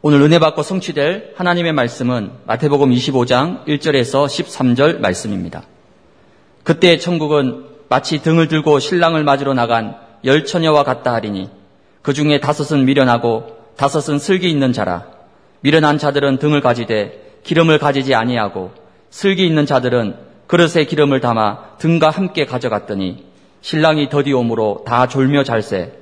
오늘 은혜 받고 성취될 하나님의 말씀은 마태복음 25장 1절에서 13절 말씀입니다. 그때 천국은 마치 등을 들고 신랑을 맞으러 나간 열 처녀와 같다 하리니 그 중에 다섯은 미련하고 다섯은 슬기 있는 자라. 미련한 자들은 등을 가지되 기름을 가지지 아니하고 슬기 있는 자들은 그릇에 기름을 담아 등과 함께 가져갔더니 신랑이 더디 오므로 다 졸며 잘세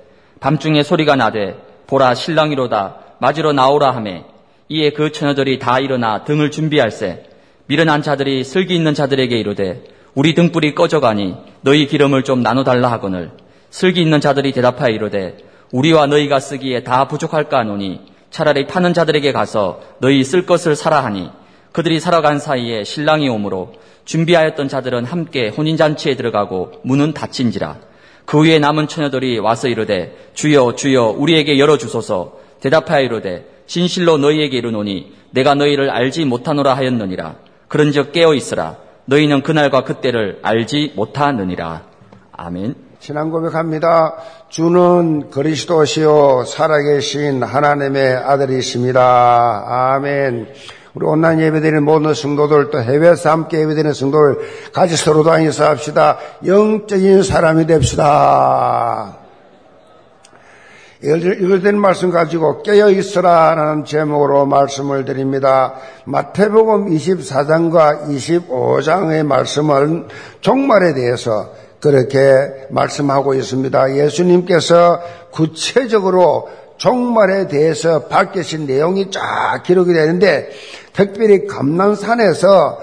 밤중에 소리가 나되 보라 신랑이로다 맞으러 나오라 하매 이에 그 처녀들이 다 일어나 등을 준비할세. 미련한 자들이 슬기 있는 자들에게 이르되 우리 등불이 꺼져가니 너희 기름을 좀 나눠달라 하거늘. 슬기 있는 자들이 대답하여 이르되 우리와 너희가 쓰기에 다 부족할까 하노니 차라리 타는 자들에게 가서 너희 쓸 것을 사라 하니 그들이 살아간 사이에 신랑이 오므로 준비하였던 자들은 함께 혼인잔치에 들어가고 문은 닫힌지라. 그 후에 남은 처녀들이 와서 이르되 주여 주여 우리에게 열어주소서 대답하여 이르되 진실로 너희에게 이르노니 내가 너희를 알지 못하노라 하였느니라 그런즉 깨어 있으라 너희는 그날과 그때를 알지 못하느니라 아멘 신앙 고백합니다. 주는 그리스도시요 살아계신 하나님의 아들이십니다. 아멘. 우리 온라인 예배드리는 모든 성도들 또 해외에서 함께 예배드리는 성도들 같이 서로 다니서 합시다. 영적인 사람이 됩시다. 이걸 된 말씀 가지고 깨어 있으라라는 제목으로 말씀을 드립니다. 마태복음 24장과 25장의 말씀은 종말에 대해서 그렇게 말씀하고 있습니다. 예수님께서 구체적으로 종말에 대해서 밝히신 내용이 쫙 기록이 되는데 특별히 감남산에서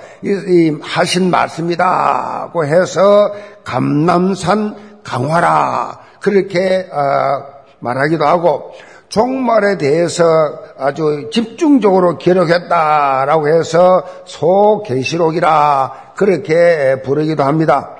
하신 말씀이다고 해서 감남산 강화라 그렇게 어, 말하기도 하고 종말에 대해서 아주 집중적으로 기록했다라고 해서 소계시록이라 그렇게 부르기도 합니다.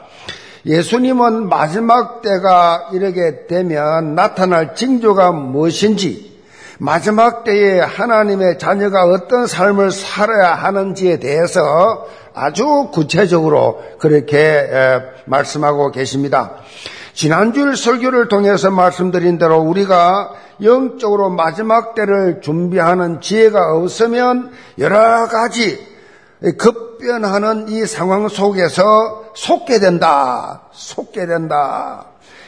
예수님은 마지막 때가 이르게 되면 나타날 징조가 무엇인지, 마지막 때에 하나님의 자녀가 어떤 삶을 살아야 하는지에 대해서 아주 구체적으로 그렇게 말씀하고 계십니다. 지난주 설교를 통해서 말씀드린 대로 우리가 영적으로 마지막 때를 준비하는 지혜가 없으면 여러 가지 급변하는 이 상황 속에서 속게 된다. 속게 된다.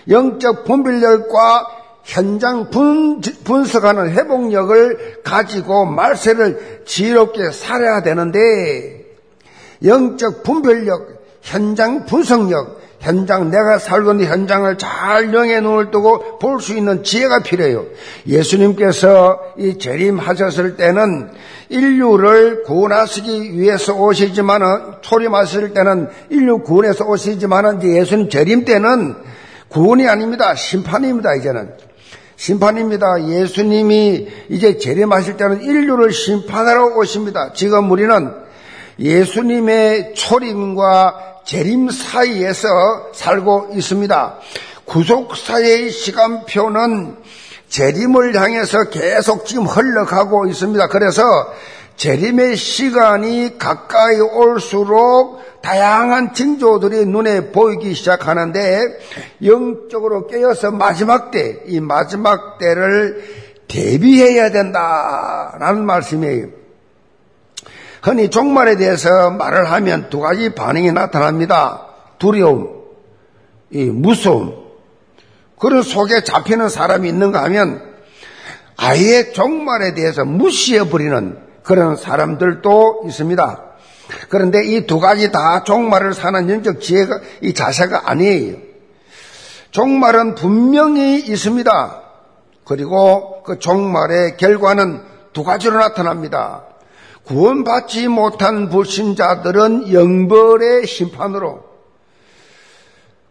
영적 분별력과 현장 분, 분석하는 회복력을 가지고 말세를 지혜롭게 살아야 되는데 영적 분별력, 현장 분석력, 현장 내가 있는 현장을 잘 영의 눈을 뜨고 볼 수 있는 지혜가 필요해요. 예수님께서 이 재림하셨을 때는 인류를 구원하시기 위해서 오시지만은 초림하실 때는 인류 구원해서 오시지만은 이제 예수님 재림 때는 구원이 아닙니다. 심판입니다. 이제는 심판입니다. 예수님이 이제 재림하실 때는 인류를 심판하러 오십니다. 지금 우리는 예수님의 초림과 재림 사이에서 살고 있습니다. 구속사의 시간표는 재림을 향해서 계속 지금 흘러가고 있습니다. 그래서 재림의 시간이 가까이 올수록 다양한 징조들이 눈에 보이기 시작하는데 영적으로 깨어서 마지막 때, 이 마지막 때를 대비해야 된다라는 말씀이에요. 흔히 종말에 대해서 말을 하면 두 가지 반응이 나타납니다. 두려움, 이 무서움. 그런 속에 잡히는 사람이 있는가 하면 아예 종말에 대해서 무시해버리는 그런 사람들도 있습니다. 그런데 이 두 가지 다 종말을 사는 영적 지혜가 이 자세가 아니에요. 종말은 분명히 있습니다. 그리고 그 종말의 결과는 두 가지로 나타납니다. 구원받지 못한 불신자들은 영벌의 심판으로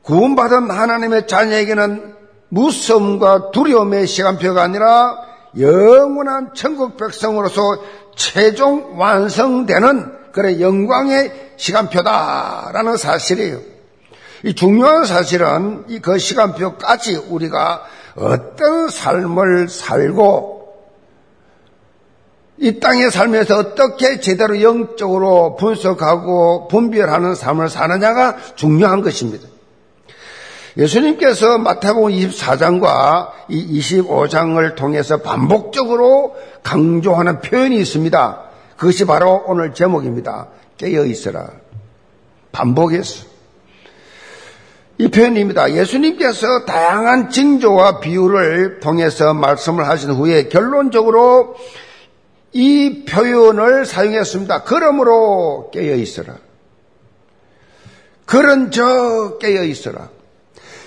구원받은 하나님의 자녀에게는 무서움과 두려움의 시간표가 아니라 영원한 천국 백성으로서 최종 완성되는 그런 영광의 시간표다라는 사실이에요. 이 중요한 사실은 이 그 시간표까지 우리가 어떤 삶을 살고 이 땅에 살면서 어떻게 제대로 영적으로 분석하고 분별하는 삶을 사느냐가 중요한 것입니다. 예수님께서 마태복음 24장과 25장을 통해서 반복적으로 강조하는 표현이 있습니다. 그것이 바로 오늘 제목입니다. 깨어 있어라. 반복했어. 이 표현입니다. 예수님께서 다양한 징조와 비유를 통해서 말씀을 하신 후에 결론적으로 이 표현을 사용했습니다. 그러므로 깨어 있어라. 그런 저 깨어 있어라.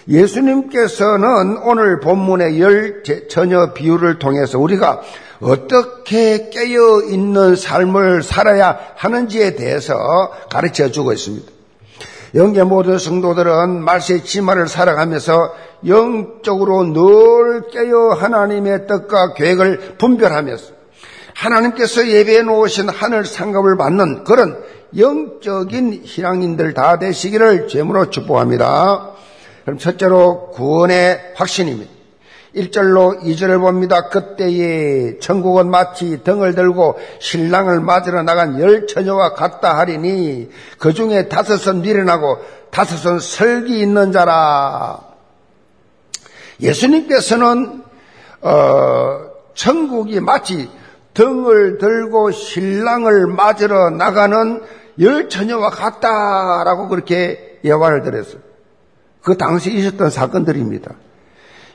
예수님께서는 오늘 본문의 열 처녀 비유를 통해서 우리가 어떻게 깨어 있는 삶을 살아야 하는지에 대해서 가르쳐 주고 있습니다. 영계 모든 성도들은 말세의 치마를 살아가면서 영적으로 늘 깨어 하나님의 뜻과 계획을 분별하면서 하나님께서 예배해 놓으신 하늘 상급을 받는 그런 영적인 신앙인들 다 되시기를 죄물로 축복합니다. 그럼 첫째로 구원의 확신입니다. 1절로 2절을 봅니다. 그때에 천국은 마치 등을 들고 신랑을 맞으러 나간 열 처녀와 같다 하리니 그 중에 다섯은 미련하고 다섯은 설기 있는 자라. 예수님께서는 어, 천국이 마치 등을 들고 신랑을 맞으러 나가는 열 처녀와 같다라고 그렇게 예화를 드렸어요. 그 당시 있었던 사건들입니다.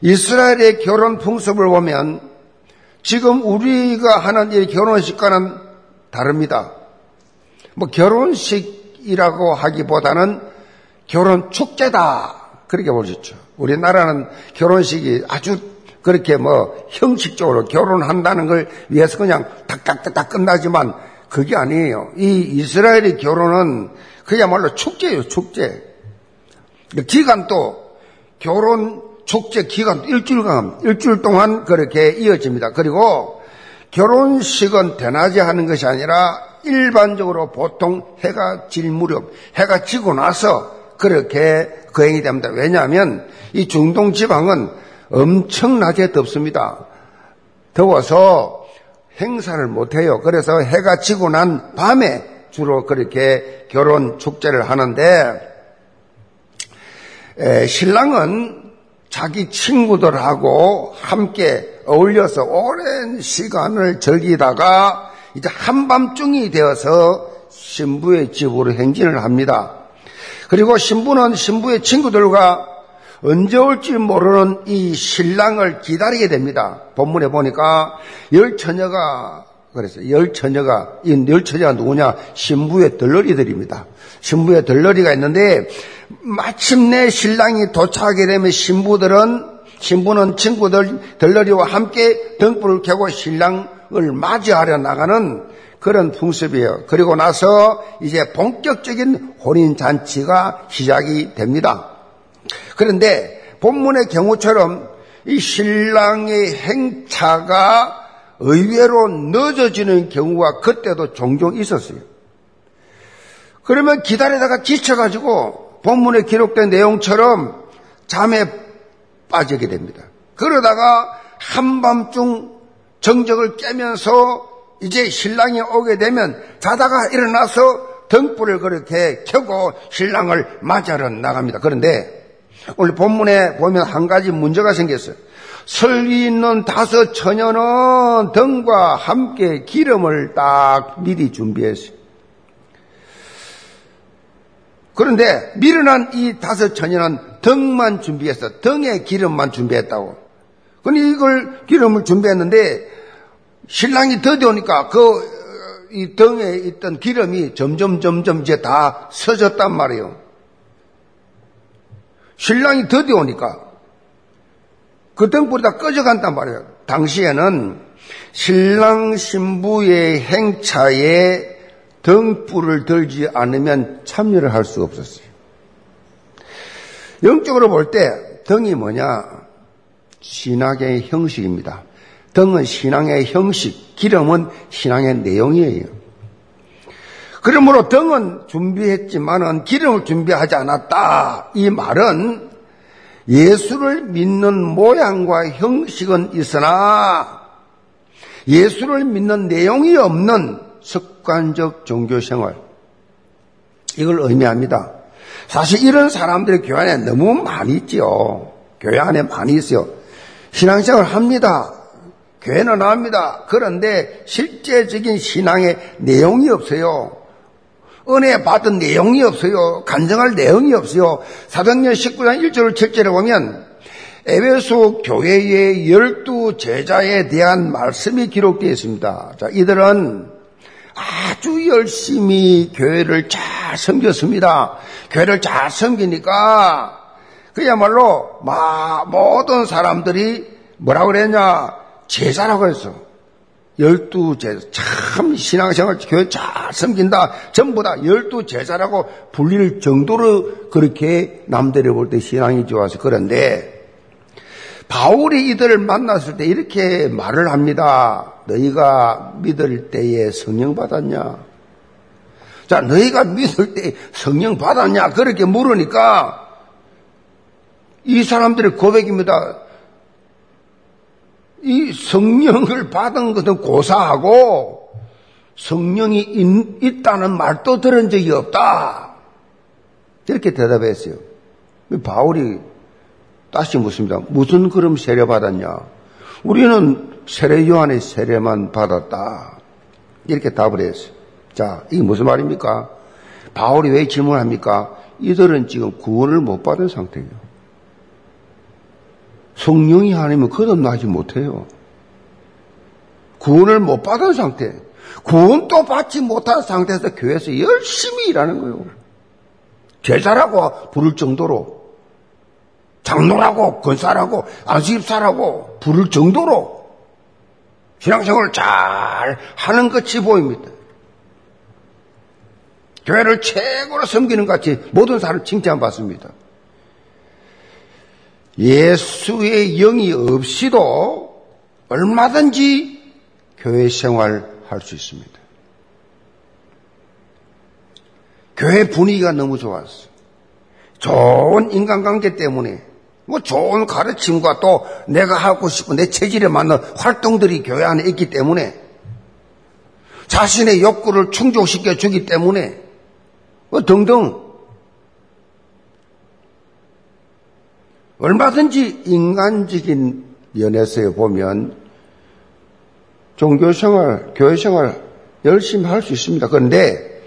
이스라엘의 결혼 풍습을 보면 지금 우리가 하는 이 결혼식과는 다릅니다. 뭐 결혼식이라고 하기보다는 결혼 축제다. 그렇게 보셨죠. 우리나라는 결혼식이 아주 그렇게 뭐 형식적으로 결혼한다는 걸 위해서 그냥 탁탁탁탁 끝나지만 그게 아니에요. 이 이스라엘의 결혼은 그야말로 축제예요, 축제. 기간도 결혼 축제 기간 일주일간, 일주일 동안 그렇게 이어집니다. 그리고 결혼식은 대낮에 하는 것이 아니라 일반적으로 보통 해가 질 무렵, 해가 지고 나서 그렇게 거행이 됩니다. 왜냐하면 이 중동 지방은 엄청나게 덥습니다. 더워서 행사를 못해요. 그래서 해가 지고 난 밤에 주로 그렇게 결혼 축제를 하는데 신랑은 자기 친구들하고 함께 어울려서 오랜 시간을 즐기다가 이제 한밤중이 되어서 신부의 집으로 행진을 합니다. 그리고 신부는 신부의 친구들과 언제 올지 모르는 이 신랑을 기다리게 됩니다. 본문에 보니까 열 처녀가 그래서 열 처녀가 이열 처녀가 누구냐? 신부의 덜러리들입니다. 신부의 덜러리가 있는데 마침내 신랑이 도착하게 되면 신부들은 신부는 친구들 덜러리와 함께 등불을 켜고 신랑을 맞이하려 나가는 그런 풍습이에요. 그리고 나서 이제 본격적인 혼인 잔치가 시작이 됩니다. 그런데 본문의 경우처럼 이 신랑의 행차가 의외로 늦어지는 경우가 그때도 종종 있었어요. 그러면 기다리다가 지쳐가지고 본문에 기록된 내용처럼 잠에 빠지게 됩니다. 그러다가 한밤중 정적을 깨면서 이제 신랑이 오게 되면 자다가 일어나서 등불을 그렇게 켜고 신랑을 맞아러 나갑니다. 그런데 오늘 본문에 보면 한 가지 문제가 생겼어요. 설기 있는 다섯 처녀는 등과 함께 기름을 딱 미리 준비했어요. 그런데 미련한 이 다섯 처녀는 등만 준비했어. 등에 기름만 준비했다고. 근데 이걸 기름을 준비했는데 신랑이 더디 오니까 그 이 등에 있던 기름이 점점 점점 이제 다 서졌단 말이에요. 신랑이 더디 오니까 그 등불이 다 꺼져간단 말이에요. 당시에는 신랑 신부의 행차에 등불을 들지 않으면 참여를 할 수 없었어요. 영적으로 볼 때 등이 뭐냐? 신앙의 형식입니다. 등은 신앙의 형식, 기름은 신앙의 내용이에요. 그러므로 등은 준비했지만은 기름을 준비하지 않았다. 이 말은 예수를 믿는 모양과 형식은 있으나 예수를 믿는 내용이 없는 습관적 종교 생활. 이걸 의미합니다. 사실 이런 사람들이 교회 안에 너무 많이 있지요. 교회 안에 많이 있어요. 신앙생활 합니다. 교회는 합니다. 그런데 실제적인 신앙의 내용이 없어요. 은혜 받은 내용이 없어요. 간증할 내용이 없어요. 사도행전 19장 1절 7절에 보면 에베소 교회의 열두 제자에 대한 말씀이 기록되어 있습니다. 자, 이들은 아주 열심히 교회를 잘 섬겼습니다. 교회를 잘 섬기니까 그야말로 모든 사람들이 뭐라고 그랬냐? 제자라고 했어. 열두 제자. 참 신앙생활 교회 잘 섬긴다. 전부 다 열두 제자라고 불릴 정도로 그렇게 남들이 볼 때 신앙이 좋아서 그런데 바울이 이들을 만났을 때 이렇게 말을 합니다. 너희가 믿을 때에 성령 받았냐? 자, 너희가 믿을 때 성령 받았냐? 그렇게 물으니까 이 사람들의 고백입니다. 이 성령을 받은 것은 고사하고 성령이 있다는 말도 들은 적이 없다. 이렇게 대답했어요. 바울이 다시 묻습니다. 무슨 그럼 세례 받았냐? 우리는 세례 요한의 세례만 받았다. 이렇게 답을 했어요. 자, 이게 무슨 말입니까? 바울이 왜 질문합니까? 이들은 지금 구원을 못 받은 상태예요. 성령이 아니면 거듭나지 못해요. 구원을 못 받은 상태. 구원도 받지 못한 상태에서 교회에서 열심히 일하는 거예요. 제자라고 부를 정도로 장로라고 권사라고 안수집사라고 부를 정도로 신앙생활을 잘 하는 것이 보입니다. 교회를 최고로 섬기는 것 같이 모든 사람을 칭찬받습니다. 예수의 영이 없이도 얼마든지 교회 생활할 수 있습니다. 교회 분위기가 너무 좋았어. 좋은 인간관계 때문에 뭐 좋은 가르침과 또 내가 하고 싶은 내 체질에 맞는 활동들이 교회 안에 있기 때문에 자신의 욕구를 충족시켜 주기 때문에 뭐 등등 얼마든지 인간적인 면에서 보면 종교생활, 교회생활 열심히 할 수 있습니다. 그런데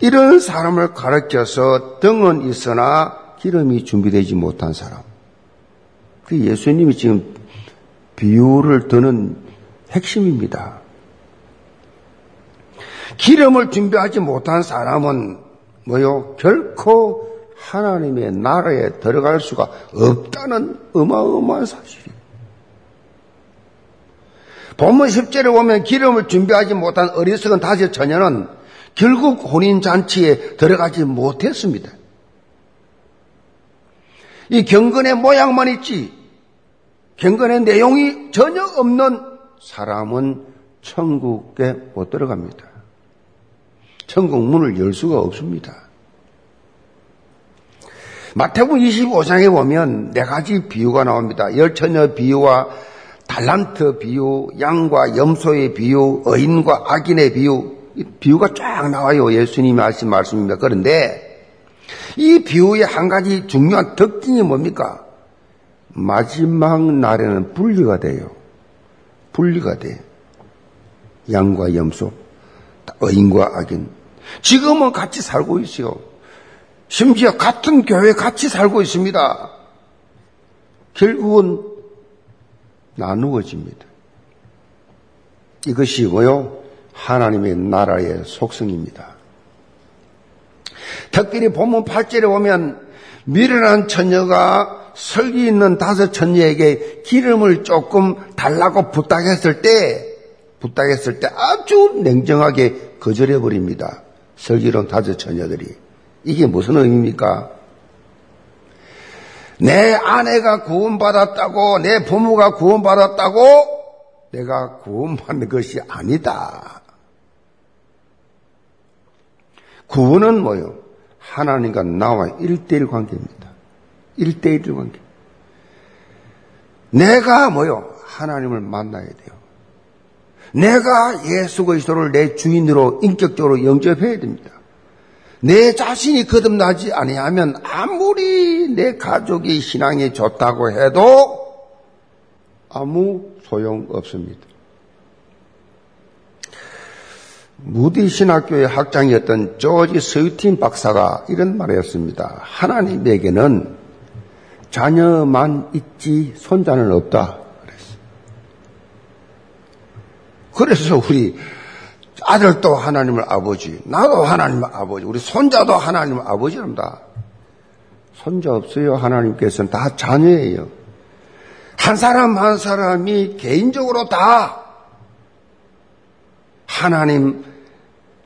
이런 사람을 가르쳐서 등은 있으나 기름이 준비되지 못한 사람. 그 예수님이 지금 비유를 드는 핵심입니다. 기름을 준비하지 못한 사람은 뭐요? 결코 하나님의 나라에 들어갈 수가 없다는 어마어마한 사실이에요. 본문 10절에 보면 기름을 준비하지 못한 어리석은 다섯 처녀는 결국 혼인잔치에 들어가지 못했습니다. 이 경건의 모양만 있지 경건의 내용이 전혀 없는 사람은 천국에 못 들어갑니다. 천국 문을 열 수가 없습니다. 마태복음 25장에 보면 네 가지 비유가 나옵니다. 열처녀 비유와 달란트 비유, 양과 염소의 비유, 어인과 악인의 비유, 비유가 쫙 나와요. 예수님이 하신 말씀입니다. 그런데 이 비유의 한 가지 중요한 특징이 뭡니까? 마지막 날에는 분리가 돼요. 분리가 돼. 양과 염소, 어인과 악인. 지금은 같이 살고 있어요. 심지어 같은 교회 같이 살고 있습니다. 결국은 나누어집니다. 이것이 뭐요? 하나님의 나라의 속성입니다. 특별히 본문 8절에 보면 미련한 처녀가 설기 있는 다섯 천녀에게 기름을 조금 달라고 부탁했을 때, 부탁했을 때 아주 냉정하게 거절해 버립니다. 설기로운 다섯 처녀들이. 이게 무슨 의미입니까? 내 아내가 구원받았다고, 내 부모가 구원받았다고, 내가 구원받는 것이 아니다. 구원은 뭐요? 하나님과 나와 일대일 관계입니다. 1대1 관계. 내가 뭐요? 하나님을 만나야 돼요. 내가 예수 그리스도를 내 주인으로 인격적으로 영접해야 됩니다. 내 자신이 거듭나지 아니하면 아무리 내 가족이 신앙이 좋다고 해도 아무 소용 없습니다. 무디 신학교의 학장이었던 조지 스위틴 박사가 이런 말을 했습니다. 하나님에게는 자녀만 있지 손자는 없다. 그래서 우리 아들도 하나님을 아버지, 나도 하나님을 아버지, 우리 손자도 하나님을 아버지랍니다. 손자 없어요. 하나님께서는 다 자녀예요. 한 사람 한 사람이 개인적으로 다 하나님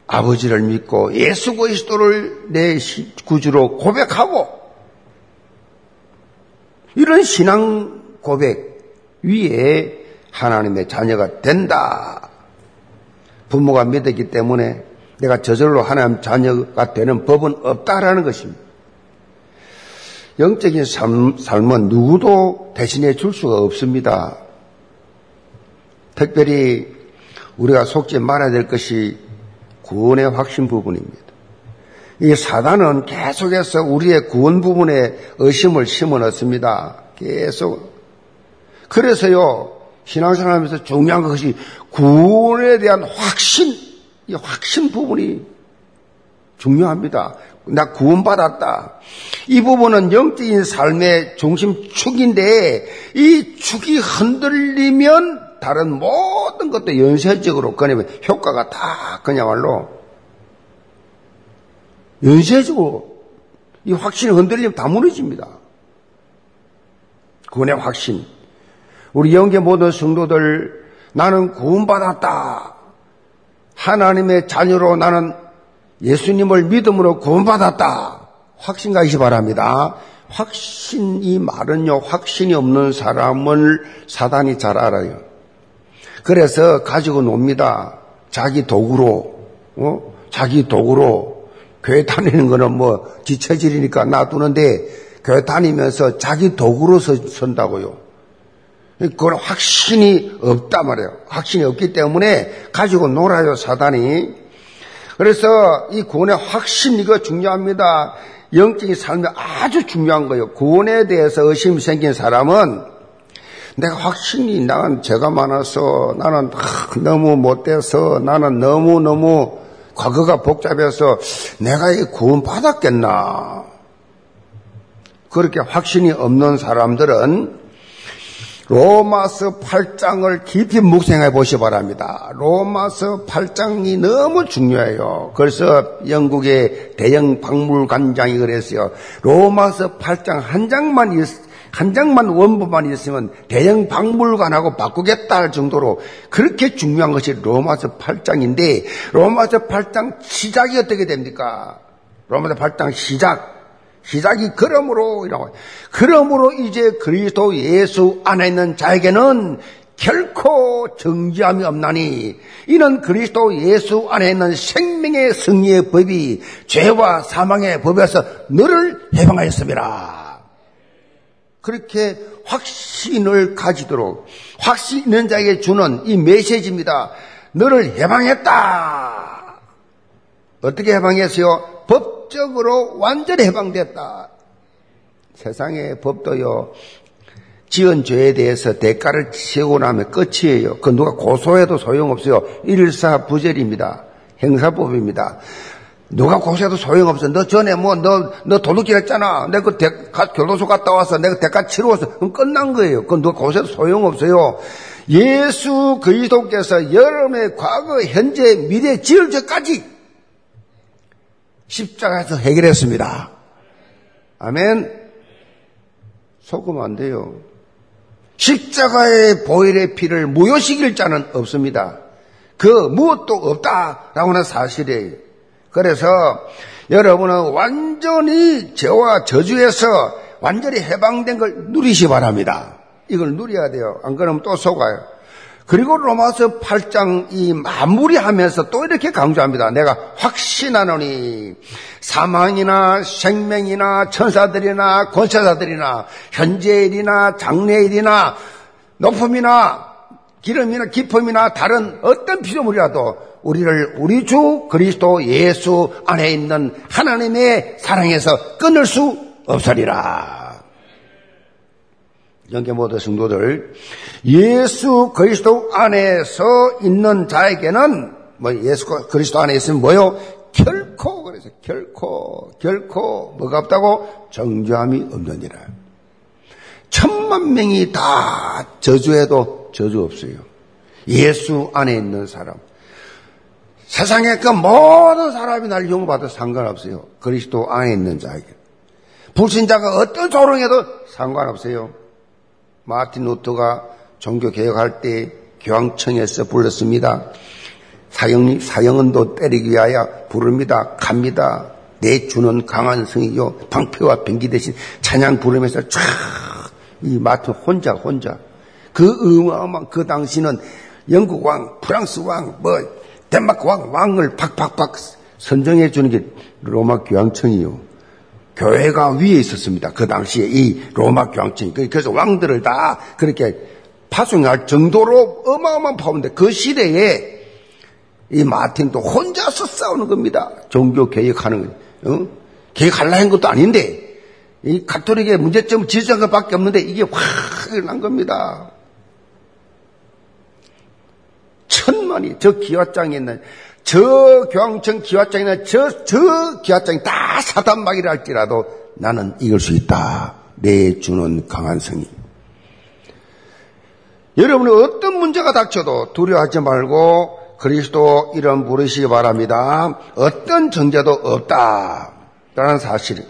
아버지를 믿고 예수 그리스도를 내 구주로 고백하고 이런 신앙 고백 위에 하나님의 자녀가 된다. 부모가 믿었기 때문에 내가 저절로 하나님 자녀가 되는 법은 없다라는 것입니다. 영적인 삶, 삶은 누구도 대신해 줄 수가 없습니다. 특별히 우리가 속지 말아야 될 것이 구원의 확신 부분입니다. 이 사단은 계속해서 우리의 구원 부분에 의심을 심어 넣습니다. 계속. 그래서요, 신앙생활하면서 중요한 것이 구원에 대한 확신, 이 확신 부분이 중요합니다. 나 구원받았다. 이 부분은 영적인 삶의 중심축인데 이 축이 흔들리면 다른 모든 것도 연쇄적으로 그냐면 효과가 다 그냐말로 연쇄적으로 이 확신이 흔들리면 다 무너집니다. 구원의 확신. 우리 영계 모든 성도들 나는 구원받았다. 하나님의 자녀로 나는 예수님을 믿음으로 구원받았다. 확신 가시기 바랍니다. 확신 이 말은요 확신이 없는 사람을 사단이 잘 알아요. 그래서 가지고 놉니다. 자기 도구로 어? 자기 도구로 교회 다니는 거는 뭐 지체질이니까 놔두는데 교회 다니면서 자기 도구로 선다고요. 그건 확신이 없단 말이에요. 확신이 없기 때문에 가지고 놀아요, 사단이. 그래서 이 구원의 확신, 이거 중요합니다. 영적인 삶이 아주 중요한 거예요. 구원에 대해서 의심이 생긴 사람은 내가 확신이 나는 죄가 많아서 나는 너무 못돼서 나는 너무너무 과거가 복잡해서 내가 이 구원 받았겠나. 그렇게 확신이 없는 사람들은 로마서 8장을 깊이 묵생해 보시 기 바랍니다. 로마서 8장이 너무 중요해요. 그래서 영국의 대형 박물관장이 그랬어요. 로마서 8장 한 장만 있, 한 장만 원본만 있으면 대형 박물관하고 바꾸겠다 할 정도로 그렇게 중요한 것이 로마서 8장인데 로마서 8장 시작이 어떻게 됩니까? 로마서 8장 시작 시작이 그러므로 이라고. 그러므로 이제 그리스도 예수 안에 있는 자에게는 결코 정지함이 없나니 이는 그리스도 예수 안에 있는 생명의 승리의 법이 죄와 사망의 법에서 너를 해방하였습니다. 그렇게 확신을 가지도록 확신 있는 자에게 주는 이 메시지입니다. 너를 해방했다. 어떻게 해방했어요? 법 법적으로 완전히 해방됐다. 세상의 법도요, 지은 죄에 대해서 대가를 치고 나면 끝이에요. 그 누가 고소해도 소용없어요. 일사부절입니다. 행사법입니다. 누가 고소해도 소용없어. 너 전에 뭐, 너, 너 도둑질 했잖아. 내가 그 대, 교도소 갔다 와서 내가 대가 치러와서. 그럼 끝난 거예요. 그건 누가 고소해도 소용없어요. 예수 그리스도께서 여러분의 과거, 현재, 미래, 지을 죄까지 십자가에서 해결했습니다. 아멘. 속으면 안 돼요. 십자가의 보혈의 피를 무효시킬 자는 없습니다. 그 무엇도 없다라고 하는 사실이에요. 그래서 여러분은 완전히 죄와 저주에서 완전히 해방된 걸 누리시 바랍니다. 이걸 누려야 돼요. 안 그러면 또 속아요. 그리고 로마서 8장 이 마무리하면서 또 이렇게 강조합니다. 내가 확신하노니 사망이나 생명이나 천사들이나 권세사들이나 현재일이나 장래일이나 높음이나 기름이나 기품이나 다른 어떤 피조물이라도 우리를 우리 주 그리스도 예수 안에 있는 하나님의 사랑에서 끊을 수 없으리라. 영계 모든 성도들 예수 그리스도 안에서 있는 자에게는 뭐 예수 그리스도 안에 있으면 뭐요? 결코 그래서 결코 결코 뭐가 없다고 정죄함이 없느니라. 천만 명이 다 저주해도 저주 없어요. 예수 안에 있는 사람. 세상의 그 모든 사람이 날 용받아 상관없어요. 그리스도 안에 있는 자에게. 불신자가 어떤 조롱해도 상관없어요. 마틴 루터가 종교 개혁할 때 교황청에서 불렀습니다. 사형, 사형은도 때리기 위하여 부릅니다. 갑니다. 내 주는 강한 성이요. 방패와 병기 대신 찬양 부르면서 쫙, 이 마틴 혼자, 혼자. 그 어마어마한 그 당시는 영국 왕, 프랑스 왕, 뭐, 덴마크 왕, 왕을 팍팍팍 선정해 주는 게 로마 교황청이요. 교회가 위에 있었습니다. 그 당시에 이 로마 교황청이. 그래서 왕들을 다 그렇게 파송할 정도로 어마어마한 파운데 그 시대에 이 마틴도 혼자서 싸우는 겁니다. 종교 개혁하는 거. 어? 개혁하려 한 것도 아닌데 이 가톨릭의 문제점 지적한 것밖에 없는데 이게 확 일어난 겁니다. 천만이 저 기와장에 있는 저 교황청 있는 저, 저 기와장이 다 사단막이라 할지라도 나는 이길 수 있다. 내 주는 강한 성이. 여러분이 어떤 문제가 닥쳐도 두려워하지 말고 그리스도 이름 부르시기 바랍니다. 어떤 정죄도 없다. 라는 사실이.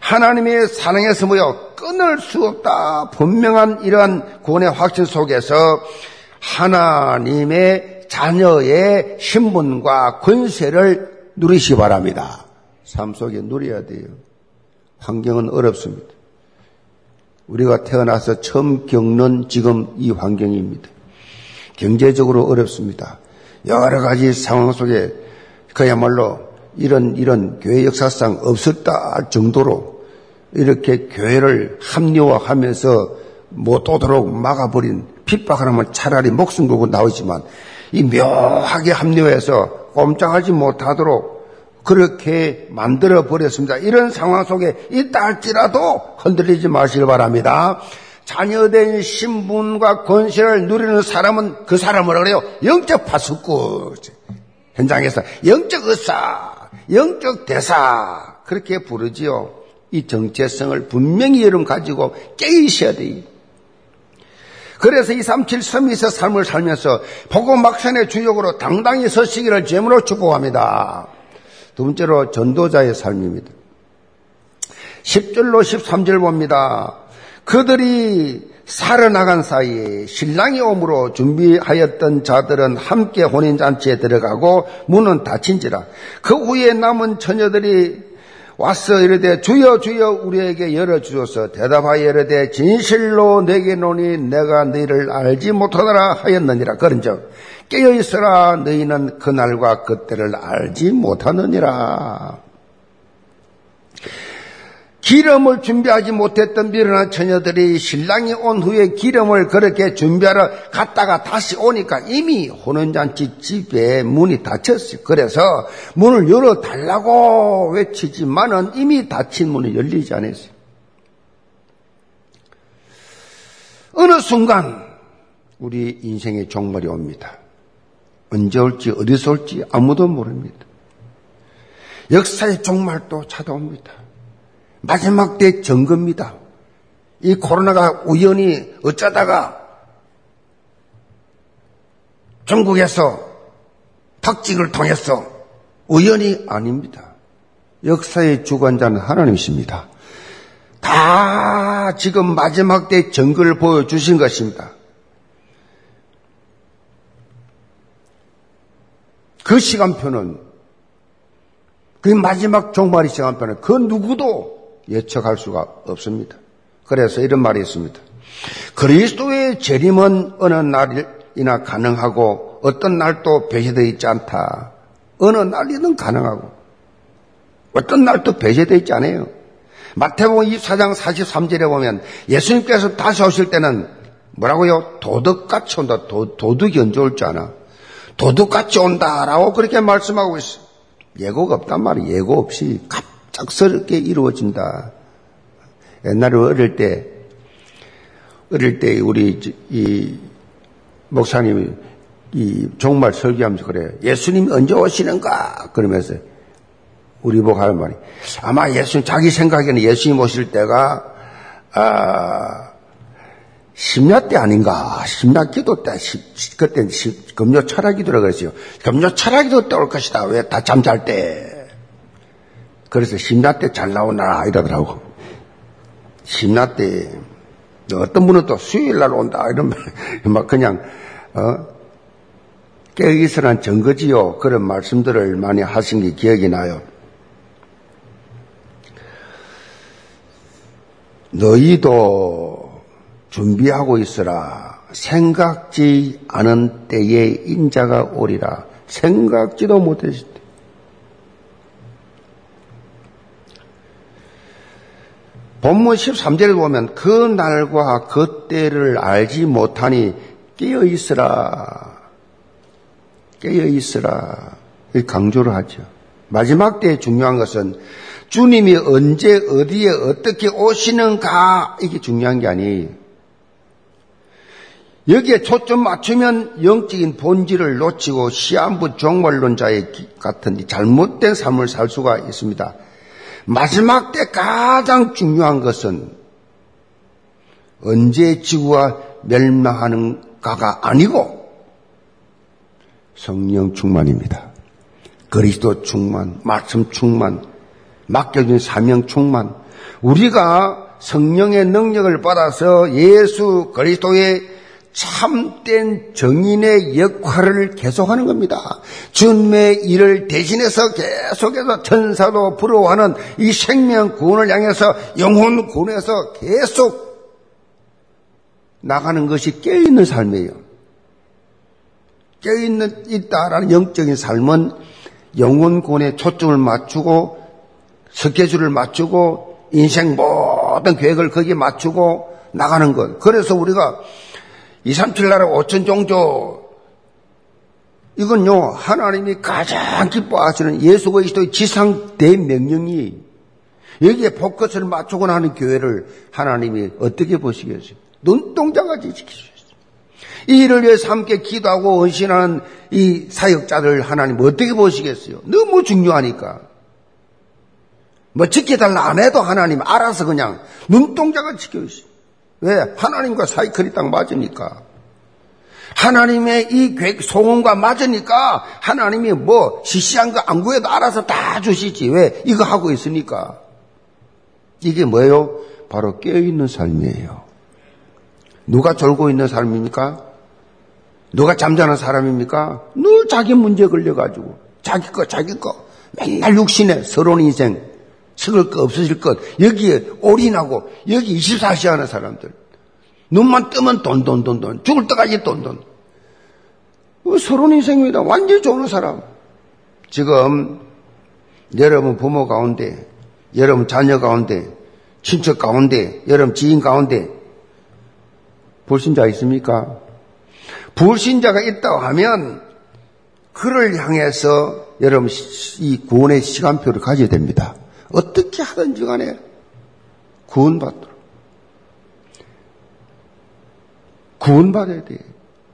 하나님의 사랑에서 모여 끊을 수 없다. 분명한 이러한 구원의 확신 속에서 하나님의 자녀의 신분과 권세를 누리시 바랍니다. 삶 속에 누려야 돼요. 환경은 어렵습니다. 우리가 태어나서 처음 겪는 지금 이 환경입니다. 경제적으로 어렵습니다. 여러 가지 상황 속에 그야말로 이런, 이런 교회 역사상 없었다 정도로 이렇게 교회를 합리화하면서 못 오도록 막아버린 핍박하면 차라리 목숨 걸고 나오지만 이 묘하게 합리화해서 꼼짝하지 못하도록 그렇게 만들어 버렸습니다. 이런 상황 속에 있다 할지라도 흔들리지 마시길 바랍니다. 자녀된 신분과 권세를 누리는 사람은 그 사람을 그래요. 영적 파수꾼. 현장에서 영적 의사, 영적 대사 그렇게 부르지요. 이 정체성을 분명히 여러분 가지고 깨이셔야 돼요. 그래서 이 373에서 삶을 살면서 복음 막산의 주역으로 당당히 서시기를 제물로 축복합니다. 두 번째로 전도자의 삶입니다. 10절로 13절 봅니다. 그들이 살아나간 사이에 신랑이 오므로 준비하였던 자들은 함께 혼인잔치에 들어가고 문은 닫힌지라. 그 후에 남은 처녀들이 와서 이르되 주여 주여 우리에게 열어 주소서. 대답하여 이르되 진실로 내게 노니 내가 너희를 알지 못하더라 하였느니라. 그런즉 깨어있어라. 너희는 그날과 그때를 알지 못하느니라 기름을 준비하지 못했던 미련한 처녀들이 신랑이 온 후에 기름을 그렇게 준비하러 갔다가 다시 오니까 이미 혼인잔치 집에 문이 닫혔어요. 그래서 문을 열어달라고 외치지만은 이미 닫힌 문이 열리지 않았어요. 어느 순간 우리 인생의 종말이 옵니다. 언제 올지 어디서 올지 아무도 모릅니다. 역사의 종말도 찾아옵니다. 마지막 때 점검입니다. 이 코로나가 우연히 어쩌다가 중국에서 탁직을 통해서 우연이 아닙니다. 역사의 주관자는 하나님이십니다. 다 지금 마지막 때 증거를 보여주신 것입니다. 그 시간표는 그 마지막 종말의 시간표는 그 누구도 예측할 수가 없습니다. 그래서 이런 말이 있습니다. 그리스도의 재림은 어느 날이나 가능하고 어떤 날도 배제되어 있지 않다. 어느 날이든 가능하고 어떤 날도 배제되어 있지 않아요. 마태복음 24장 43절에 보면 예수님께서 다시 오실 때는 뭐라고요? 도덕같이 온다. 도, 도덕이 언제 올지 아나? 도덕같이 온다라고 그렇게 말씀하고 있어. 예고가 없단 말이에요. 예고 없이 갑 작스럽게 이루어진다. 옛날에 어릴 때, 어릴 때 우리 이 목사님이 이 종말 설교하면서 그래요. 예수님이 언제 오시는가? 그러면서 우리 보고 하는 말이 아마 예수님 자기 생각에는 예수님 오실 때가 아 심야 때 아닌가? 심야 기도 때, 그때 금요 철학 기도라 그랬어요. 금요 철학 기도 때 올 것이다. 왜? 다 잠잘 때. 그래서 심야 때 잘 나오나 이러더라고. 심야 때 어떤 분은 또 수요일 날 온다 이런 막 그냥 어 깨어있으란 증거지요. 그런 말씀들을 많이 하신 게 기억이 나요. 너희도 준비하고 있으라. 생각지 않은 때에 인자가 오리라. 생각지도 못했을 때. 본문 13절을 보면 그 날과 그 때를 알지 못하니 깨어 있으라. 깨어 있으라. 강조를 하죠. 마지막 때에 중요한 것은 주님이 언제 어디에 어떻게 오시는가 이게 중요한 게 아니에요. 여기에 초점 맞추면 영적인 본질을 놓치고 시한부 종말론자의 같은 잘못된 삶을 살 수가 있습니다. 마지막 때 가장 중요한 것은 언제 지구가 멸망하는가가 아니고 성령 충만입니다. 그리스도 충만, 말씀 충만, 맡겨진 사명 충만. 우리가 성령의 능력을 받아서 예수 그리스도의 참된 정인의 역할을 계속하는 겁니다. 주님의 일을 대신해서 계속해서 천사도 부러워하는 이 생명 구원을 향해서 영혼 구원에서 계속 나가는 것이 깨어있는 삶이에요. 깨어있는 있다라는 영적인 삶은 영혼 구원에 초점을 맞추고 스케줄을 맞추고 인생 모든 계획을 거기에 맞추고 나가는 것. 그래서 우리가 2, 3, 7 나라 5천 종조 이건요 하나님이 가장 기뻐하시는 예수 그리스도의 지상 대명령이 여기에 포커스를 맞추고 나는 교회를 하나님이 어떻게 보시겠어요? 눈동자같이 지키셨어요. 이 일을 위해서 함께 기도하고 원신하는 이 사역자들 하나님 어떻게 보시겠어요? 너무 중요하니까. 뭐 지켜달라 안 해도 하나님 알아서 그냥 눈동자가 지켜주시. 왜? 하나님과 사이클이 딱 맞으니까. 하나님의 이 소원과 맞으니까 하나님이 뭐 시시한 거 안 구해도 알아서 다 주시지. 왜? 이거 하고 있으니까. 이게 뭐예요? 바로 깨어있는 삶이에요. 누가 졸고 있는 삶입니까? 누가 잠자는 사람입니까? 늘 자기 문제 걸려가지고. 자기 거, 자기 거. 맨날 육신에 서러운 인생. 썩을 것, 없어질 것, 여기에 올인하고, 여기 24시 하는 사람들. 눈만 뜨면 돈, 돈, 돈, 돈. 죽을 때까지 돈, 돈. 서론 인생입니다. 완전히 좋은 사람. 지금, 여러분 부모 가운데, 여러분 자녀 가운데, 친척 가운데, 여러분 지인 가운데, 불신자 있습니까? 불신자가 있다고 하면, 그를 향해서 여러분 이 구원의 시간표를 가져야 됩니다. 어떻게 하든지 간에 구원받도록. 구원받아야 돼.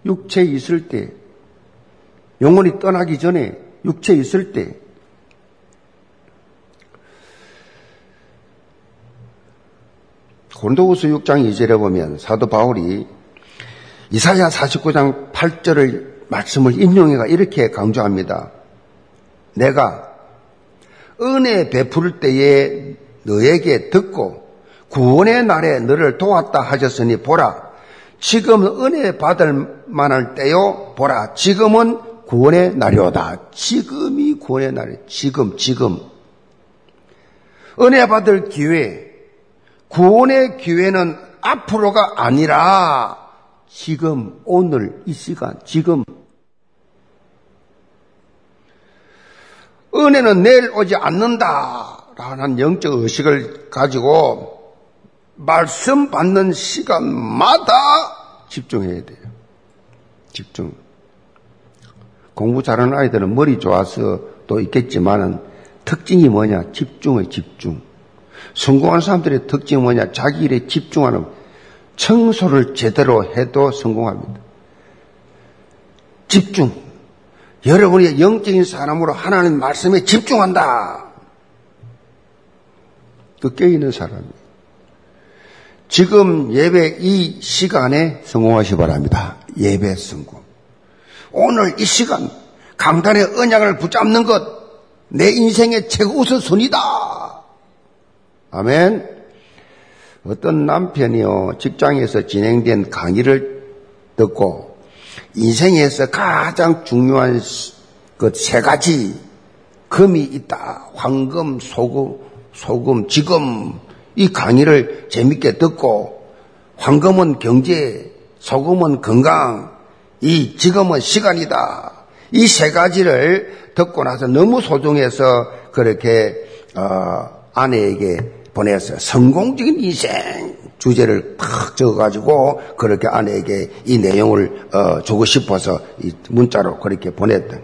육체 있을 때, 영혼이 떠나기 전에 육체 있을 때, 고린도후서 6장 2절에 보면 사도 바울이 이사야 49장 8절을 말씀을 인용해가 이렇게 강조합니다. 내가 은혜 베풀 때에 너에게 듣고 구원의 날에 너를 도왔다 하셨으니 보라. 지금 은혜 받을 만할 때요. 보라. 지금은 구원의 날이오다. 지금이 구원의 날이 지금, 지금. 은혜 받을 기회, 구원의 기회는 앞으로가 아니라 지금, 오늘, 이 시간, 지금. 은혜는 내일 오지 않는다라는 영적 의식을 가지고 말씀 받는 시간마다 집중해야 돼요. 집중. 공부 잘하는 아이들은 머리 좋아서 또 있겠지만은 특징이 뭐냐? 집중의 집중. 성공한 사람들의 특징이 뭐냐? 자기 일에 집중하는 청소를 제대로 해도 성공합니다. 집중. 여러분이 영적인 사람으로 하나님 말씀에 집중한다. 그 깨있는 사람이에요. 지금 예배 이 시간에 성공하시 바랍니다. 예배 성공. 오늘 이 시간 강단의 언약을 붙잡는 것 내 인생의 최고 우선순위다. 아멘. 어떤 남편이요 직장에서 진행된 강의를 듣고 인생에서 가장 중요한 그 세 가지 금이 있다. 황금, 소금, 소금, 지금 이 강의를 재밌게 듣고 황금은 경제, 소금은 건강, 이 지금은 시간이다. 이 세 가지를 듣고 나서 너무 소중해서 그렇게 어, 아내에게 보냈어요. 성공적인 인생 주제를 탁 적어가지고 그렇게 아내에게 이 내용을 어, 주고 싶어서 이 문자로 그렇게 보냈던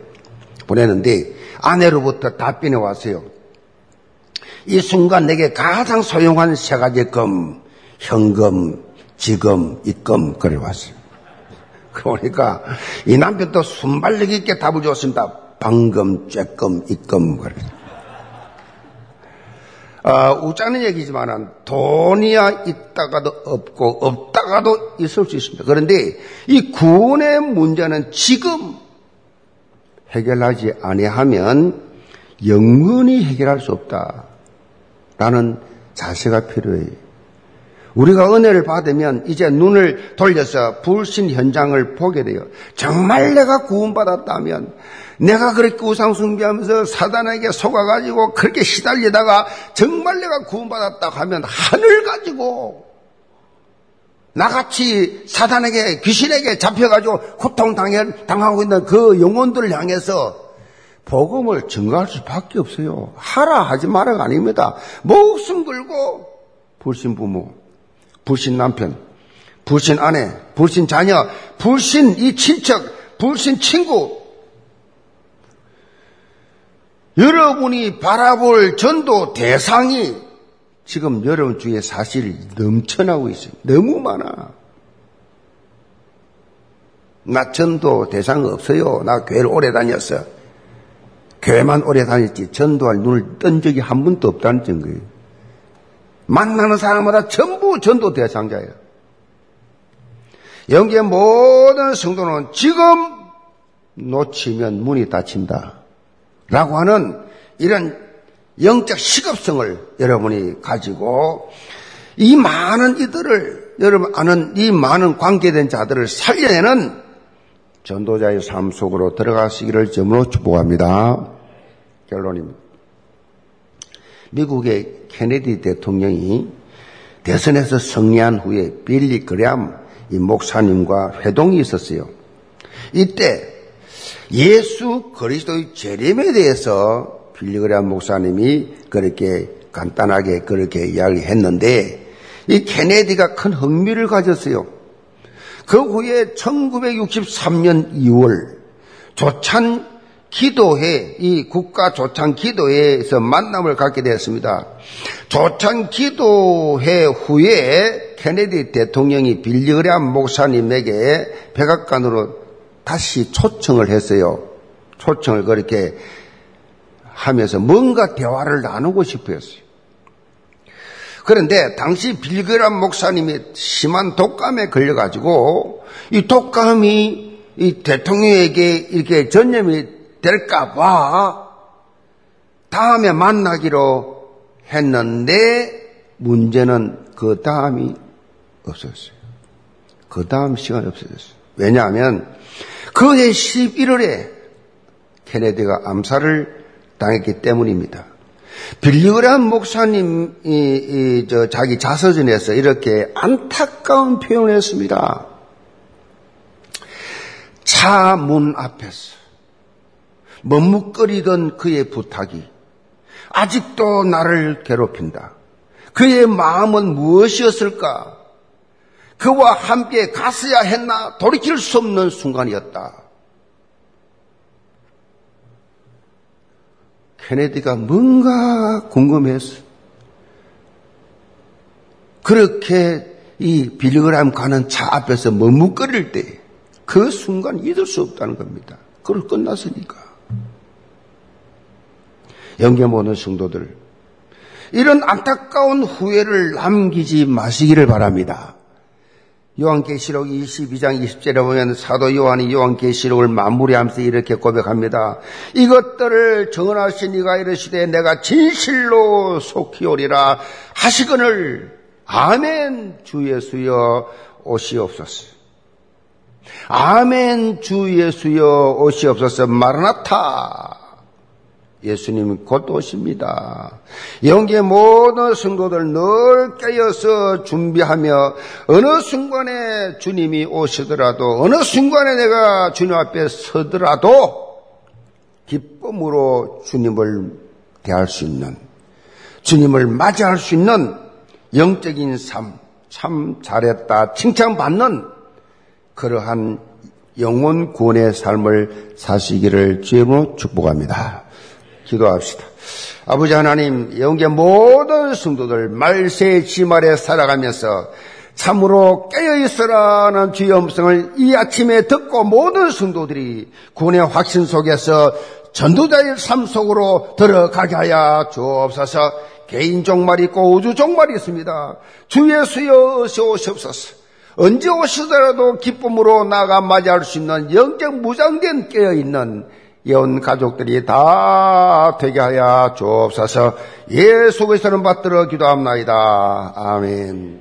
보냈는데 아내로부터 답변이 왔어요. 이 순간 내게 가장 소용한 세 가지 금, 현금, 지금, 입금, 그래 왔어요. 그러니까 이 남편도 순발력 있게 답을 줬습니다. 방금, 쬐끔, 입금, 그래. 어, 웃자는 얘기지만은 돈이야 있다가도 없고 없다가도 있을 수 있습니다. 그런데 이 구원의 문제는 지금 해결하지 아니하면 영원히 해결할 수 없다. 라는 자세가 필요해요. 우리가 은혜를 받으면 이제 눈을 돌려서 불신 현장을 보게 돼요. 정말 내가 구원받았다면 내가 그렇게 우상 숭배하면서 사단에게 속아가지고 그렇게 시달리다가 정말 내가 구원받았다 하면 하늘 가지고 나같이 사단에게 귀신에게 잡혀가지고 고통당하고 있는 그 영혼들을 향해서 복음을 증거할 수밖에 없어요. 하라 하지 마라가 아닙니다. 목숨 걸고 불신 부모, 불신 남편, 불신 아내, 불신 자녀, 불신 이 친척, 불신 친구. 여러분이 바라볼 전도 대상이 지금 여러분 중에 사실 넘쳐나고 있어요. 너무 많아. 나 전도 대상 없어요. 나 교회를 오래 다녔어. 교회만 오래 다녔지 전도할 눈을 뜬 적이 한 번도 없다는 증거예요. 만나는 사람마다 전부 전도 대상자예요. 영계 모든 성도는 지금 놓치면 문이 닫힌다. 라고 하는 이런 영적 시급성을 여러분이 가지고 이 많은 이들을 여러분 아는 이 많은 관계된 자들을 살려내는 전도자의 삶 속으로 들어가시기를 점으로 축복합니다. 결론입니다. 미국의 케네디 대통령이 대선에서 승리한 후에 빌리 그램 이 목사님과 회동이 있었어요. 이때 예수 그리스도의 재림에 대해서 빌리 그램 목사님이 그렇게 간단하게 그렇게 이야기했는데 이 케네디가 큰 흥미를 가졌어요. 그 후에 1963년 2월 조찬 기도회, 이 국가 조찬 기도회에서 만남을 갖게 되었습니다. 조찬 기도회 후에 케네디 대통령이 빌리그레암 목사님에게 백악관으로 다시 초청을 했어요. 초청을 그렇게 하면서 뭔가 대화를 나누고 싶어 했어요. 그런데 당시 빌그람 목사님이 심한 독감에 걸려가지고 이 독감이 이 대통령에게 이렇게 전염이 될까봐 다음에 만나기로 했는데 문제는 그 다음이 없었어요. 그 다음 시간이 없어졌어요. 왜냐하면 그 해 11월에 케네디가 암살을 당했기 때문입니다. 빌리그람 목사님이 이, 저 자기 자서전에서 이렇게 안타까운 표현을 했습니다. 차 문 앞에서 머뭇거리던 그의 부탁이 아직도 나를 괴롭힌다. 그의 마음은 무엇이었을까? 그와 함께 갔어야 했나 돌이킬 수 없는 순간이었다. 케네디가 뭔가 궁금해서 그렇게 이 빌리그램 가는 차 앞에서 머뭇거릴 때 그 순간 잊을 수 없다는 겁니다. 그걸 끝났으니까. 영계 모든 성도들 이런 안타까운 후회를 남기지 마시기를 바랍니다. 요한계시록 22장 20절에 보면 사도 요한이 요한계시록을 마무리하면서 이렇게 고백합니다. 이것들을 정언하신 이가 이르시되 내가 진실로 속히 오리라 하시거늘 아멘 주 예수여 오시옵소서. 아멘 주 예수여 오시옵소서 마라나타 예수님 곧 오십니다. 영계 모든 성도들 늘 깨어서 준비하며 어느 순간에 주님이 오시더라도 어느 순간에 내가 주님 앞에 서더라도 기쁨으로 주님을 대할 수 있는 주님을 맞이할 수 있는 영적인 삶, 참 잘했다 칭찬받는 그러한 영혼 구원의 삶을 사시기를 주님으로 축복합니다. 기도합시다. 아버지 하나님, 영계 모든 성도들 말세 지말에 살아가면서 참으로 깨어있으라는 주의 음성을 이 아침에 듣고 모든 성도들이 구원의 확신 속에서 전도자의 삶 속으로 들어가게 하여 주옵소서 개인 종말이 있고 우주 종말이 있습니다. 주 예수여 오시옵소서. 언제 오시더라도 기쁨으로 나가 맞이할 수 있는 영적 무장된 깨어있는 예언 가족들이 다 되게 하여 주옵소서 예수 그리스도는 받들어 기도합나이다. 아멘.